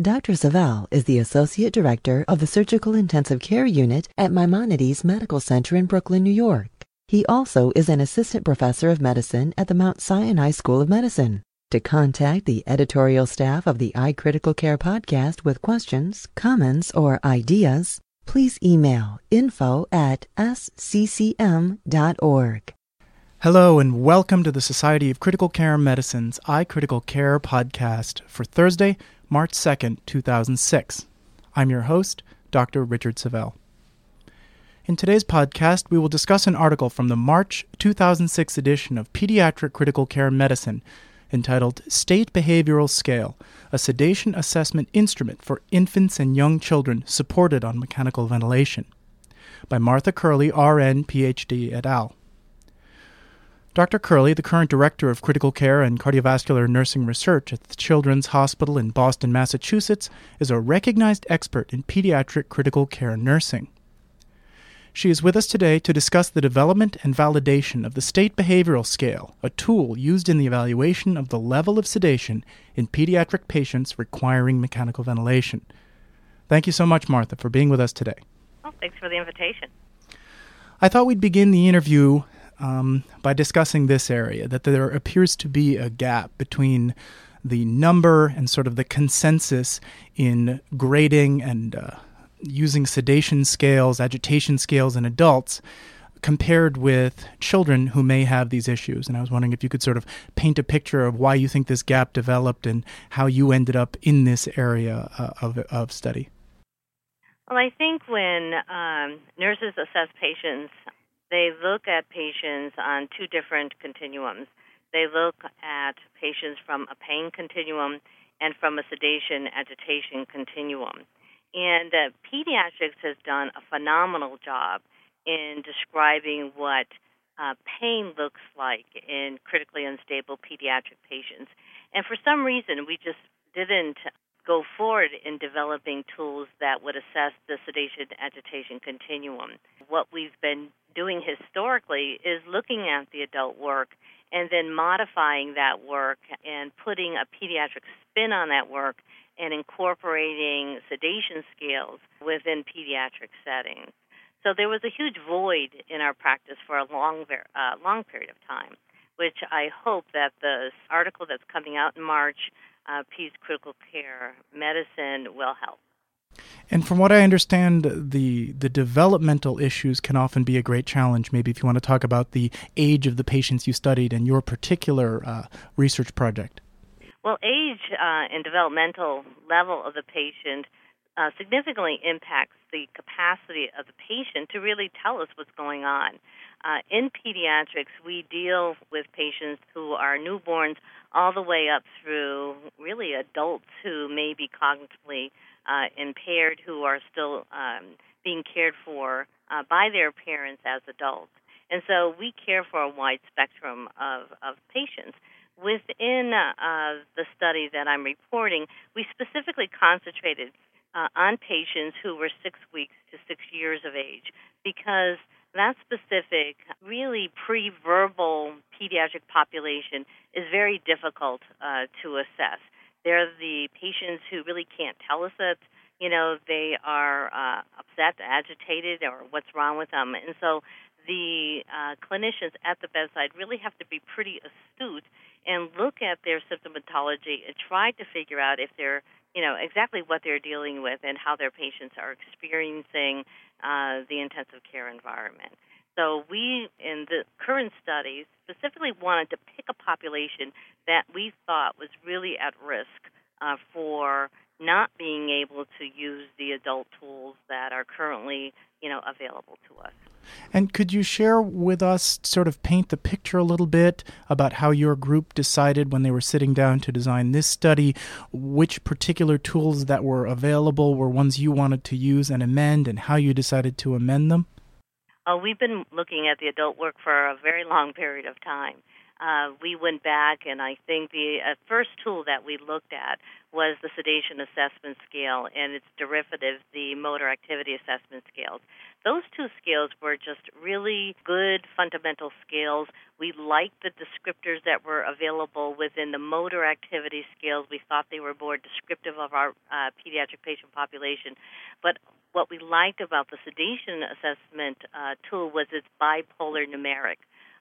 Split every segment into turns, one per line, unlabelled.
Dr. Savel is the Associate Director of the Surgical Intensive Care Unit at Maimonides Medical Center in Brooklyn, New York. He also is an Assistant Professor of Medicine at the Mount Sinai School of Medicine. To contact the editorial staff of the iCritical Care podcast with questions, comments, or ideas, please email info at sccm.org.
Hello, and welcome to the Society of Critical Care Medicine's iCritical Care podcast for Thursday, March 2nd, 2006. I'm your host, Dr. Richard Savel. In today's podcast, we will discuss an article from the March 2006 edition of Pediatric Critical Care Medicine entitled State Behavioral Scale A Sedation Assessment Instrument for Infants and Young Children Supported on Mechanical Ventilation by Martha Curley, RN, PhD, et al. Dr. Curley, the current director of critical care and cardiovascular nursing research at the Children's Hospital in Boston, Massachusetts, is a recognized expert in pediatric critical care nursing. She is with us today to discuss the development and validation of the State Behavioral Scale, a tool used in the evaluation of the level of sedation in pediatric patients requiring mechanical ventilation. Thank you so much, Martha, for being with us today.
Well, thanks for the invitation.
I thought we'd begin the interview um, by discussing this area that there appears to be a gap between the number and sort of the consensus in grading and uh, using sedation scales, agitation scales in adults compared with children who may have these issues. And I was wondering if you could sort of paint a picture of why you think this gap developed and how you ended up in this area uh, of, of study.
Well, I think when um, nurses assess patients they look at patients on two different continuums. They look at patients from a pain continuum and from a sedation agitation continuum. And uh, pediatrics has done a phenomenal job in describing what uh, pain looks like in critically unstable pediatric patients. And for some reason, we just didn't go forward in developing tools that would assess the sedation agitation continuum. What we've been doing historically is looking at the adult work and then modifying that work and putting a pediatric spin on that work and incorporating sedation scales within pediatric settings. So there was a huge void in our practice for a long, uh, long period of time, which I hope that the article that's coming out in March uh, Peds Critical Care Medicine will help.
And from what I understand, the the developmental issues can often be a great challenge. Maybe if you want to talk about the age of the patients you studied and your particular uh, research project.
Well, age uh, and developmental level of the patient uh, significantly impacts the capacity of the patient to really tell us what's going on. Uh, in pediatrics, we deal with patients who are newborns all the way up through really adults who may be cognitively uh, impaired, who are still um, being cared for uh, by their parents as adults. And so we care for a wide spectrum of, of patients. Within uh, the study that I'm reporting, we specifically concentrated uh, on patients who were six weeks to six years of age because that specific, really pre verbal pediatric population is very difficult uh, to assess. They're the patients who really can't tell us that, you know, they are uh, upset, agitated, or what's wrong with them. And so the uh, clinicians at the bedside really have to be pretty astute and look at their symptomatology and try to figure out if they're you know exactly what they're dealing with and how their patients are experiencing uh, the intensive care environment. So we, in the current studies, specifically wanted to pick a population that we thought was really at risk uh, for not being able to use the adult tools that are currently you know, available to us.
And could you share with us, sort of paint the picture a little bit about how your group decided when they were sitting down to design this study, which particular tools that were available were ones you wanted to use and amend, and how you decided to amend them?
Uh, we've been looking at the adult work for a very long period of time. Uh, we went back, and I think the uh, first tool that we looked at was the sedation assessment scale and its derivative, the motor activity assessment scales. Those two scales were just really good fundamental scales. We liked the descriptors that were available within the motor activity scales. We thought they were more descriptive of our uh, pediatric patient population. But what we liked about the sedation assessment uh, tool was its bipolar numeric.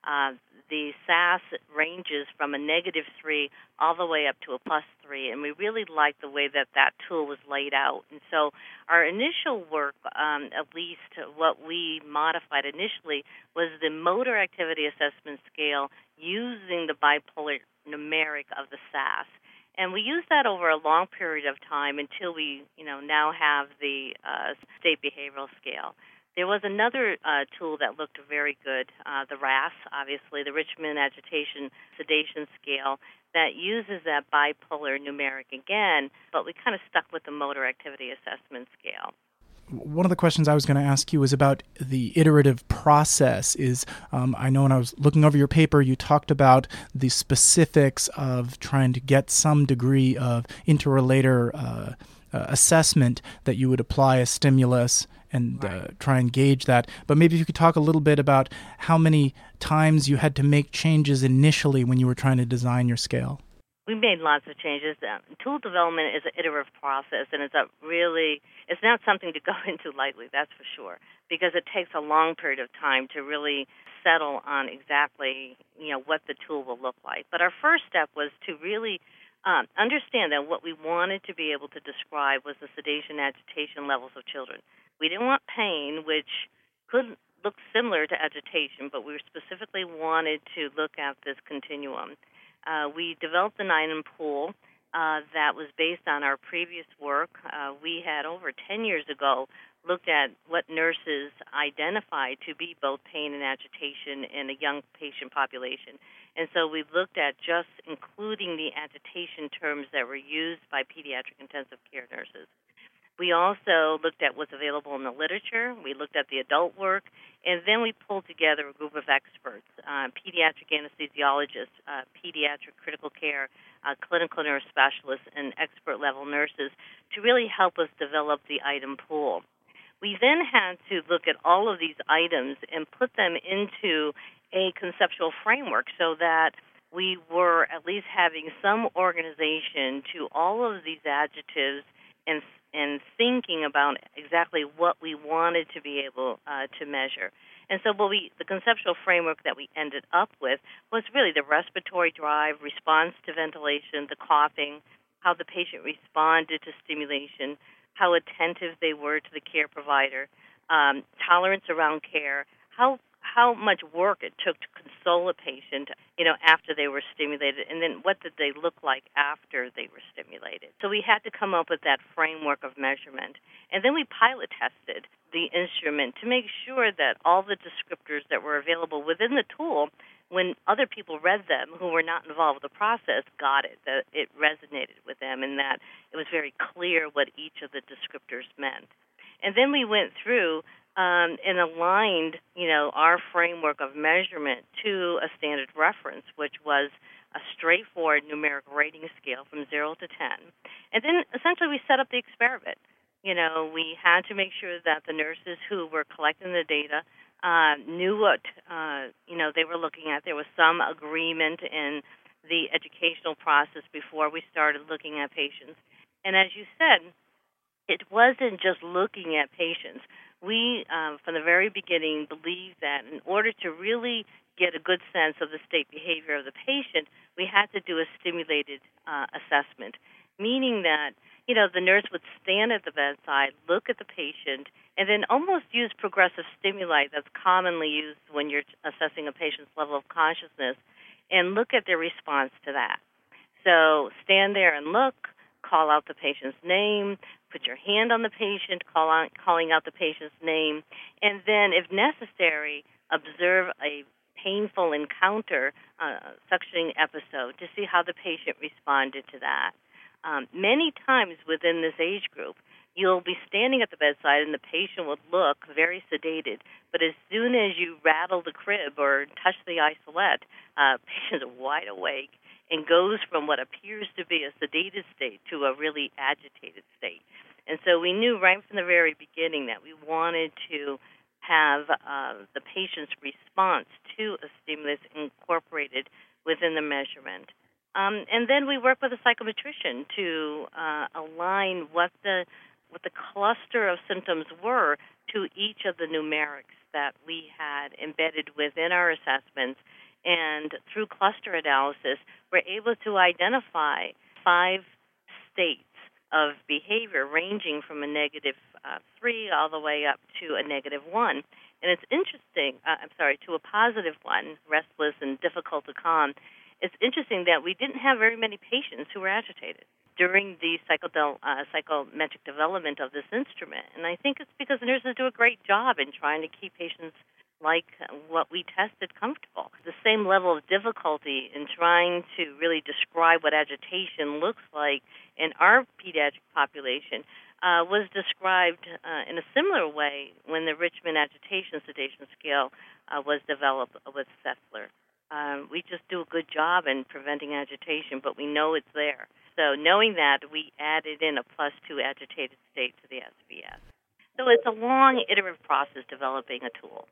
Uh, the SAS ranges from a negative three all the way up to a plus three, and we really liked the way that that tool was laid out. And so, our initial work, um, at least what we modified initially, was the motor activity assessment scale using the bipolar numeric of the SAS. And we used that over a long period of time until we, you know, now have the uh, state behavioral scale. There was another uh, tool that looked very good, uh, the RASS, obviously, the Richmond Agitation Sedation Scale, that uses that bipolar numeric again, but we kind of stuck with the motor activity assessment scale
one of the questions I was going to ask you was about the iterative process. Is um, I know when I was looking over your paper, you talked about the specifics of trying to get some degree of interrelator uh, uh, assessment that you would apply a stimulus and uh, right. uh, try and gauge that. But maybe if you could talk a little bit about how many times you had to make changes initially when you were trying to design your scale.
We made lots of changes. Um, tool development is an iterative process, and it's a really it's not something to go into lightly. That's for sure, because it takes a long period of time to really settle on exactly you know what the tool will look like. But our first step was to really um, understand that what we wanted to be able to describe was the sedation agitation levels of children. We didn't want pain, which could look similar to agitation, but we specifically wanted to look at this continuum. Uh, we developed the item pool uh, that was based on our previous work. Uh, we had over 10 years ago looked at what nurses identified to be both pain and agitation in a young patient population. And so we looked at just including the agitation terms that were used by pediatric intensive care nurses. We also looked at what's available in the literature. We looked at the adult work, and then we pulled together a group of experts: uh, pediatric anesthesiologists, uh, pediatric critical care, uh, clinical nurse specialists, and expert level nurses to really help us develop the item pool. We then had to look at all of these items and put them into a conceptual framework so that we were at least having some organization to all of these adjectives and and thinking about exactly what we wanted to be able uh, to measure. And so, what we the conceptual framework that we ended up with was really the respiratory drive, response to ventilation, the coughing, how the patient responded to stimulation, how attentive they were to the care provider, um, tolerance around care, how how much work it took to console a patient, you know, after they were stimulated, and then what did they look like after they were stimulated. So we had to come up with that framework of measurement, and then we pilot tested the instrument to make sure that all the descriptors that were available within the tool, when other people read them who were not involved with the process, got it, that it resonated with them, and that it was very clear what each of the descriptors meant. And then we went through um, and aligned, you know, our framework of measurement to a standard reference, which was a straightforward numeric rating scale from zero to ten. And then essentially we set up the experiment. You know, we had to make sure that the nurses who were collecting the data uh, knew what uh, you know they were looking at. There was some agreement in the educational process before we started looking at patients. And as you said, it wasn't just looking at patients we, um, from the very beginning, believed that in order to really get a good sense of the state behavior of the patient, we had to do a stimulated uh, assessment, meaning that you know the nurse would stand at the bedside, look at the patient, and then almost use progressive stimuli that's commonly used when you're assessing a patient's level of consciousness, and look at their response to that. So stand there and look, call out the patient's name, put your hand on the patient, call calling out the patient's name, and then, if necessary, observe a painful encounter, uh, suctioning episode, to see how the patient responded to that. Um, many times within this age group, you'll be standing at the bedside and the patient will look very sedated, but as soon as you rattle the crib or touch the isolette, uh, patient's wide awake and goes from what appears to be a sedated state to a really agitated state. And so we knew right from the very beginning that we wanted to have uh, the patient's response to a stimulus incorporated within the measurement. Um, and then we work with a psychometrician to uh, align what the what the cluster of symptoms were to each of the numerics that we had embedded within our assessments. And through cluster analysis, we're able to identify five states of behavior ranging from a negative, uh, three all the way up to a negative one. And it's interesting, uh, I'm sorry, to a positive one, restless and difficult to calm. It's interesting that we didn't have very many patients who were agitated during the psychodel- uh, psychometric development of this instrument. And I think it's because nurses do a great job in trying to keep patients like what we tested comfortable. Same level of difficulty in trying to really describe what agitation looks like in our pediatric population uh, was described uh, in a similar way when the Richmond Agitation Sedation Scale uh, was developed with Sessler. Um, we just do a good job in preventing agitation, but we know it's there. So, knowing that, we added in a plus two agitated state to the SBS. So, it's a long iterative process developing a tool.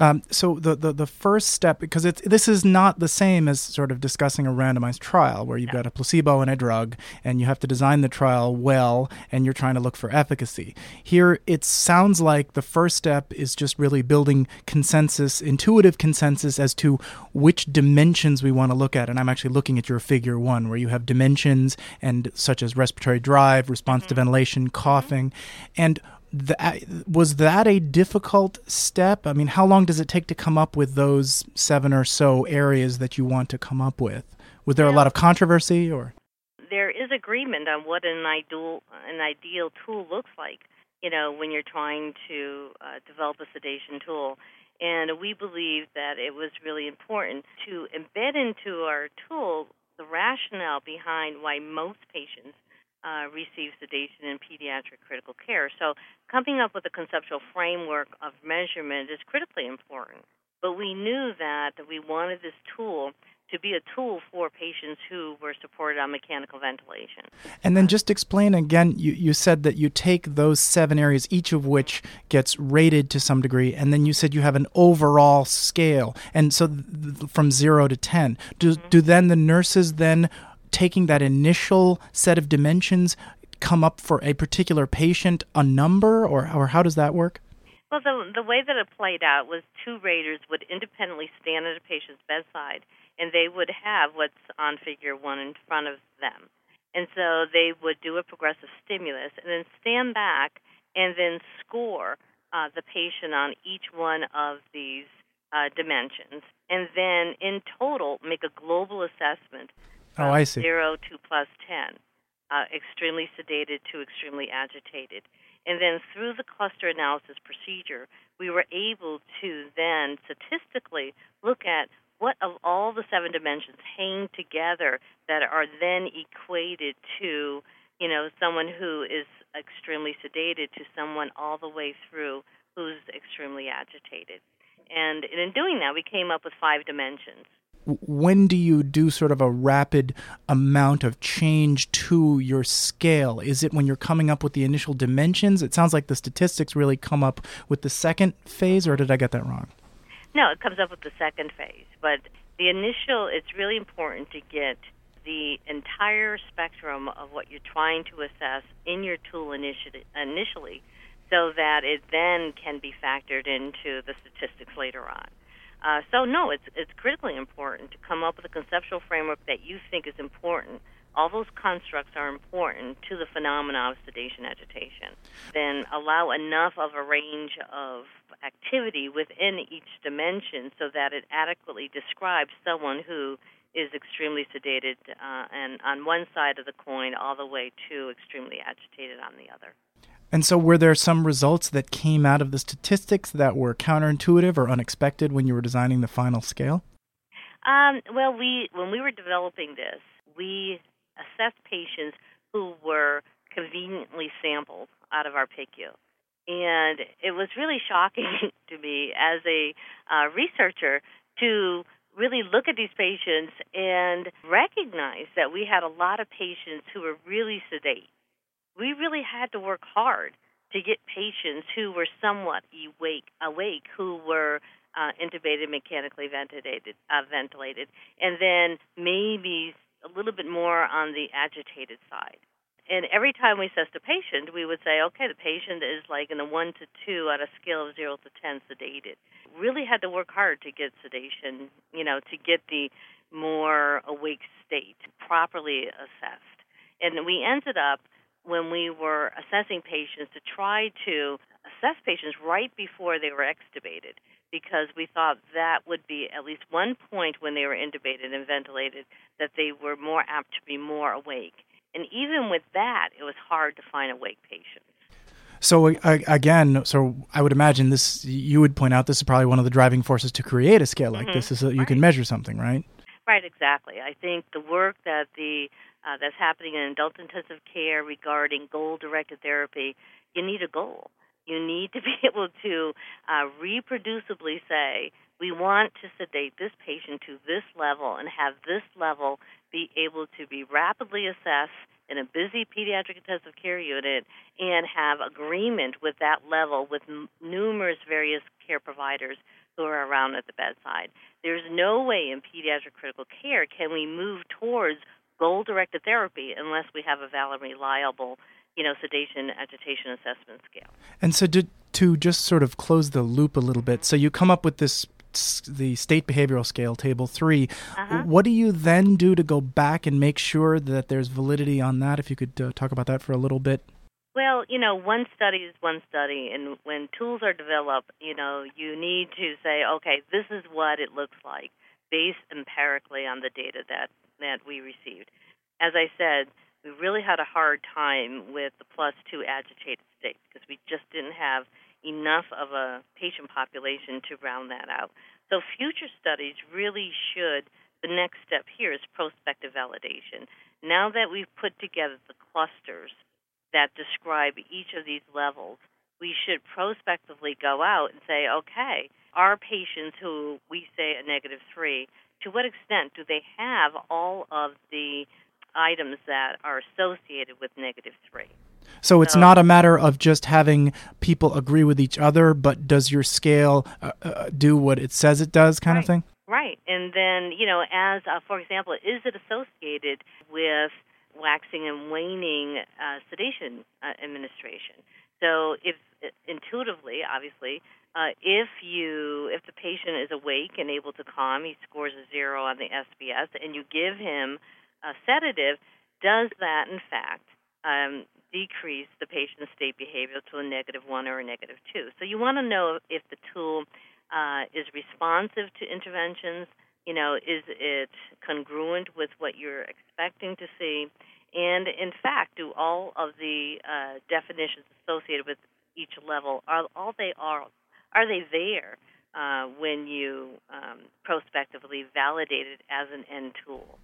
Um, so the, the, the first step, because it's, this is not the same as sort of discussing a randomized trial where you've got a placebo and a drug, and you have to design the trial well, and you're trying to look for efficacy. Here, it sounds like the first step is just really building consensus, intuitive consensus as to which dimensions we want to look at. And I'm actually looking at your figure one, where you have dimensions and such as respiratory drive, response mm-hmm. to ventilation, coughing, and that, was that a difficult step? I mean, how long does it take to come up with those seven or so areas that you want to come up with? Was there a lot of controversy, or
there is agreement on what an ideal an ideal tool looks like? You know, when you're trying to uh, develop a sedation tool, and we believe that it was really important to embed into our tool the rationale behind why most patients uh, receive sedation in pediatric critical care. So, coming up with a conceptual framework of measurement is critically important. But we knew that we wanted this tool to be a tool for patients who were supported on mechanical ventilation.
And then just explain again, you, you said that you take those seven areas, each of which gets rated to some degree, and then you said you have an overall scale. And so th- from zero to 10. Do, mm-hmm. do then the nurses then taking that initial set of dimensions come up for a particular patient a number, or, or how does that work?
Well, the, the way that it played out was two raters would independently stand at a patient's bedside, and they would have what's on figure one in front of them. And so they would do a progressive stimulus and then stand back and then score uh, the patient on each one of these uh, dimensions. And then in total, make a global assessment
Oh, I see.
Zero to plus 10, uh, extremely sedated to extremely agitated. And then through the cluster analysis procedure, we were able to then statistically look at what of all the seven dimensions hang together that are then equated to, you know, someone who is extremely sedated to someone all the way through who's extremely agitated. And in doing that, we came up with five dimensions
when do you do sort of a rapid amount of change to your scale? Is it when you're coming up with the initial dimensions? It sounds like the statistics really come up with the second phase, or did I get that wrong?
No, it comes up with the second phase. But the initial, it's really important to get the entire spectrum of what you're trying to assess in your tool initially, so that it then can be factored into the statistics later on. Uh, so no, it's it's critically important to come up with a conceptual framework that you think is important. All those constructs are important to the phenomena of sedation agitation. Then allow enough of a range of activity within each dimension so that it adequately describes someone who is extremely sedated uh, and on one side of the coin, all the way to extremely agitated on the other.
And so, were there some results that came out of the statistics that were counterintuitive or unexpected when you were designing the final scale?
Um, well, we when we were developing this, we assessed patients who were conveniently sampled out of our PICU. And it was really shocking to me as a uh, researcher to really look at these patients and recognize that we had a lot of patients who were really sedate. We really had to work hard to get patients who were somewhat awake, awake who were uh, intubated, mechanically ventilated, uh, ventilated, and then maybe a little bit more on the agitated side. And every time we assessed a patient, we would say, okay, the patient is like in a one to two on a scale of zero to ten sedated. Really had to work hard to get sedation, you know, to get the more awake state properly assessed. And we ended up when we were assessing patients to try to assess patients right before they were extubated because we thought that would be at least one point when they were intubated and ventilated that they were more apt to be more awake. And even with that, it was hard to find awake patients.
So again, so I would imagine this. You would point out this is probably one of the driving forces to create a scale like
mm-hmm.
this, is so that you
right.
can measure something, right?
Right, exactly. I think the work that the uh, that's happening in adult intensive care regarding goal-directed therapy, you need a goal. You need to be able to uh, reproducibly say, we want to sedate this patient to this level and have this level be able to be rapidly assessed in a busy pediatric intensive care unit and have agreement with that level with m- numerous various care providers who are around at the bedside. There's no way in pediatric critical care can we move towards goal directed therapy unless we have a valid, reliable, you know, sedation agitation assessment scale.
And so to, to just sort of close the loop a little bit, so you come up with this the state behavioral scale table 3
uh-huh.
what do you then do to go back and make sure that there's validity on that if you could uh, talk about that for a little bit
well, you know, one study is one study, and when tools are developed, you know, you need to say, okay, this is what it looks like, based empirically on the data that that we received. As I said, we really had a hard time with the plus two agitated state because we just didn't have enough of a patient population to round that out. So future studies really should, the next step here is prospective validation. Now that we've put together the clusters that describe each of these levels, we should prospectively go out and say, okay, our patients who we say a negative three, to what extent do they have all of the items that are associated with negative three?
So it's not a matter of just having people agree with each other, but does your scale uh, uh, do what it says it does, kind
right.
of thing?
Right. And then, you know, as, uh, for example, is it associated with waxing and waning uh, sedation uh, administration? So if intuitively, obviously, uh, if you if the patient is awake and able to calm, he scores a zero on the SBS, and you give him a sedative, does that in fact um, decrease the patient's state behavior to a negative one or a negative two. So you want to know if the tool uh, is responsive to interventions. You know, is it congruent with what you're expecting to see? And in fact, do all of the uh, definitions associated with each level are all they are are they there uh, when you um, prospectively validate it as an end tool?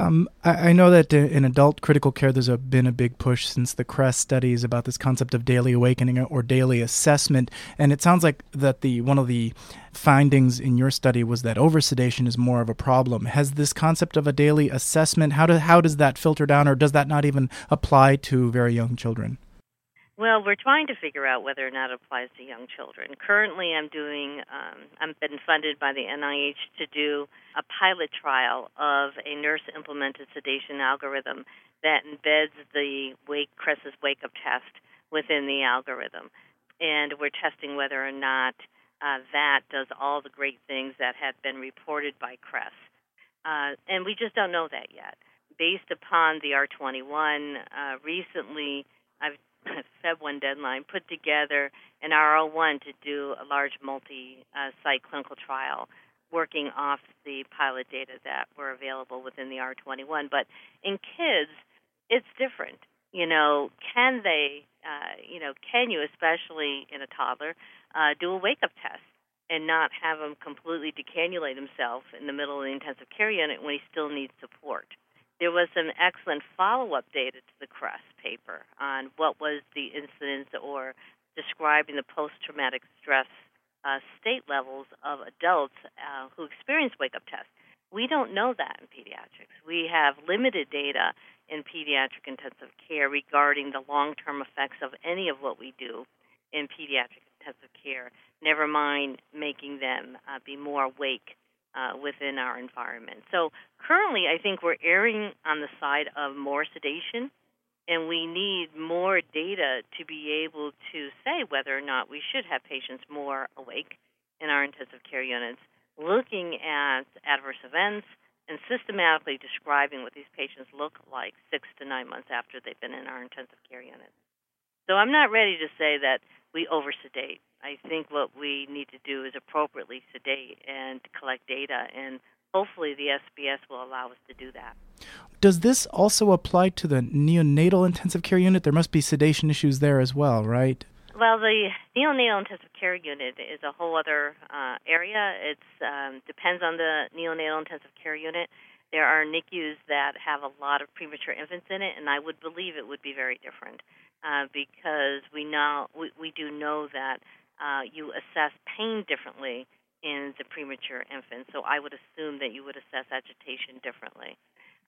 Um, I, I, know that in adult critical care, there's a, been a big push since the Kress studies about this concept of daily awakening or daily assessment, and it sounds like that the one of the findings in your study was that oversedation is more of a problem. Has this concept of a daily assessment how do, how does that filter down, or does that not even apply to very young children?
Well, we're trying to figure out whether or not it applies to young children. Currently, I'm doing, um, I've been funded by the NIH to do a pilot trial of a nurse implemented sedation algorithm that embeds the wake Kress's wake up test within the algorithm. And we're testing whether or not uh, that does all the great things that have been reported by Kress. Uh, and we just don't know that yet. Based upon the R21, uh, recently I've Feb 1 deadline, put together an R01 to do a large multi site clinical trial working off the pilot data that were available within the R21. But in kids, it's different. You know, can they, uh, you know, can you, especially in a toddler, uh, do a wake up test and not have him completely decannulate himself in the middle of the intensive care unit when he still needs support? There was some excellent follow up data to the Kress paper on what was the incidence or describing the post traumatic stress uh, state levels of adults uh, who experience wake up tests. We don't know that in pediatrics. We have limited data in pediatric intensive care regarding the long term effects of any of what we do in pediatric intensive care, never mind making them uh, be more awake uh, within our environment. So currently, I think we're erring on the side of more sedation and we need more data to be able to say whether or not we should have patients more awake in our intensive care units, looking at adverse events and systematically describing what these patients look like six to nine months after they've been in our intensive care units. So I'm not ready to say that we oversedate. I think what we need to do is appropriately sedate and collect data, and hopefully the SBS will allow us to do that.
Does this also apply to the neonatal intensive care unit? There must be sedation issues there as well, right?
Well, the neonatal intensive care unit is a whole other uh, area. It um, depends on the neonatal intensive care unit. There are NICUs that have a lot of premature infants in it, and I would believe it would be very different uh, because we know we, we do know that uh, you assess pain differently in the premature infant. So I would assume that you would assess agitation differently.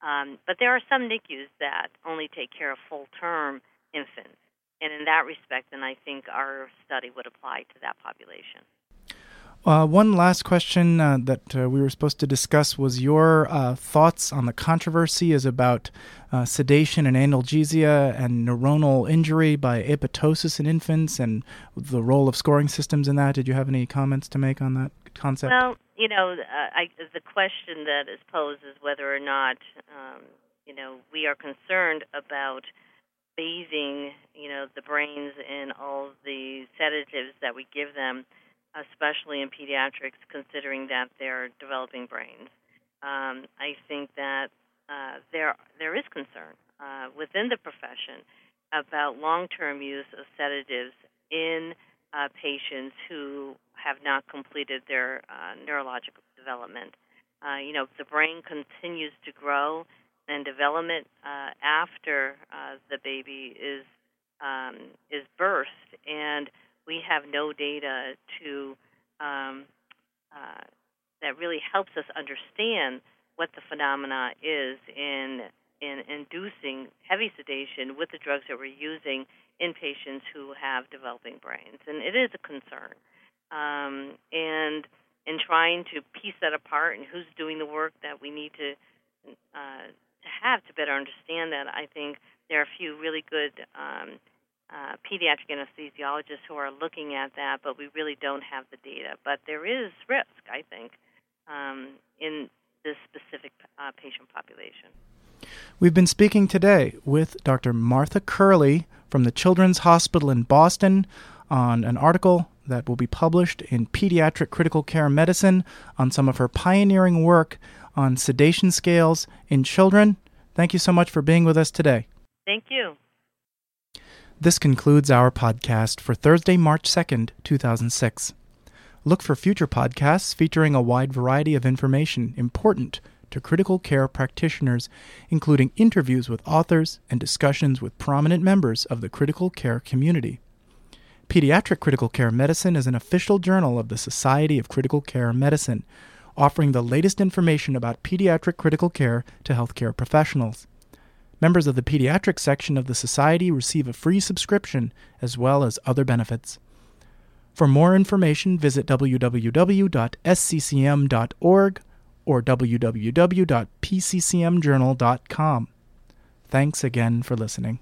Um, but there are some NICUs that only take care of full term infants. And in that respect, then I think our study would apply to that population.
Uh, one last question uh, that uh, we were supposed to discuss was your uh, thoughts on the controversy is about uh, sedation and analgesia and neuronal injury by apoptosis in infants and the role of scoring systems in that. Did you have any comments to make on that concept?
Well, you know, uh, I, the question that is posed is whether or not, um, you know, we are concerned about bathing, you know, the brains in all the sedatives that we give them especially in pediatrics, considering that they're developing brains. Um, I think that uh, there there is concern uh, within the profession about long-term use of sedatives in uh, patients who have not completed their uh, neurological development. Uh, you know, the brain continues to grow and development uh, after the baby is um, is birthed, and we have no data to um, uh, that really helps us understand what the phenomena is in in inducing heavy sedation with the drugs that we're using in patients who have developing brains, and it is a concern. Um, and in trying to piece that apart and who's doing the work that we need to uh, to have to better understand that, I think there are a few really good um, uh, pediatric anesthesiologists who are looking at that, but we really don't have the data. But there is risk, I think, um, in this specific uh, patient population.
We've been speaking today with Dr. Martha Curley from the Children's Hospital in Boston on an article that will be published in Pediatric Critical Care Medicine on some of her pioneering work on sedation scales in children. Thank you so much for being with us today.
Thank you.
This concludes our podcast for Thursday, March 2nd, 2006. Look for future podcasts featuring a wide variety of information important to critical care practitioners, including interviews with authors and discussions with prominent members of the critical care community. Pediatric Critical Care Medicine is an official journal of the Society of Critical Care Medicine, offering the latest information about pediatric critical care to healthcare professionals. Members of the pediatric section of the Society receive a free subscription as well as other benefits. For more information, visit www.sccm.org or www.pccmjournal.com. Thanks again for listening.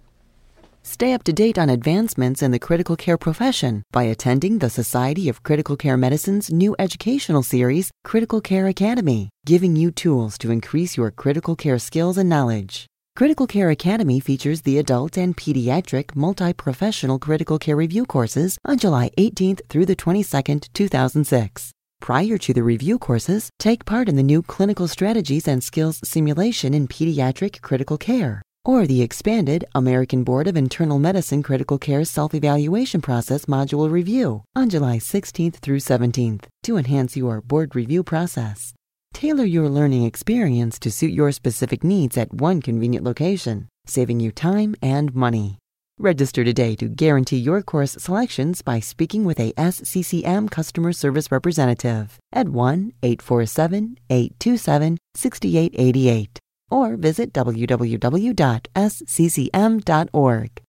Stay up to date on advancements in the critical care profession by attending the Society of Critical Care Medicine's new educational series, Critical Care Academy, giving you tools to increase your critical care skills and knowledge. Critical Care Academy features the adult and pediatric multi-professional critical care review courses on July 18th through the 22nd, 2006. prior to the review courses, take part in the new Clinical Strategies and Skills Simulation in Pediatric Critical Care or the expanded American Board of Internal Medicine Critical Care Self Evaluation Process Module Review on July 16th through 17th to enhance your board review process. Tailor your learning experience to suit your specific needs at one convenient location, saving you time and money. Register today to guarantee your course selections by speaking with a SCCM customer service representative at 1 847 827 6888 or visit www.sccm.org.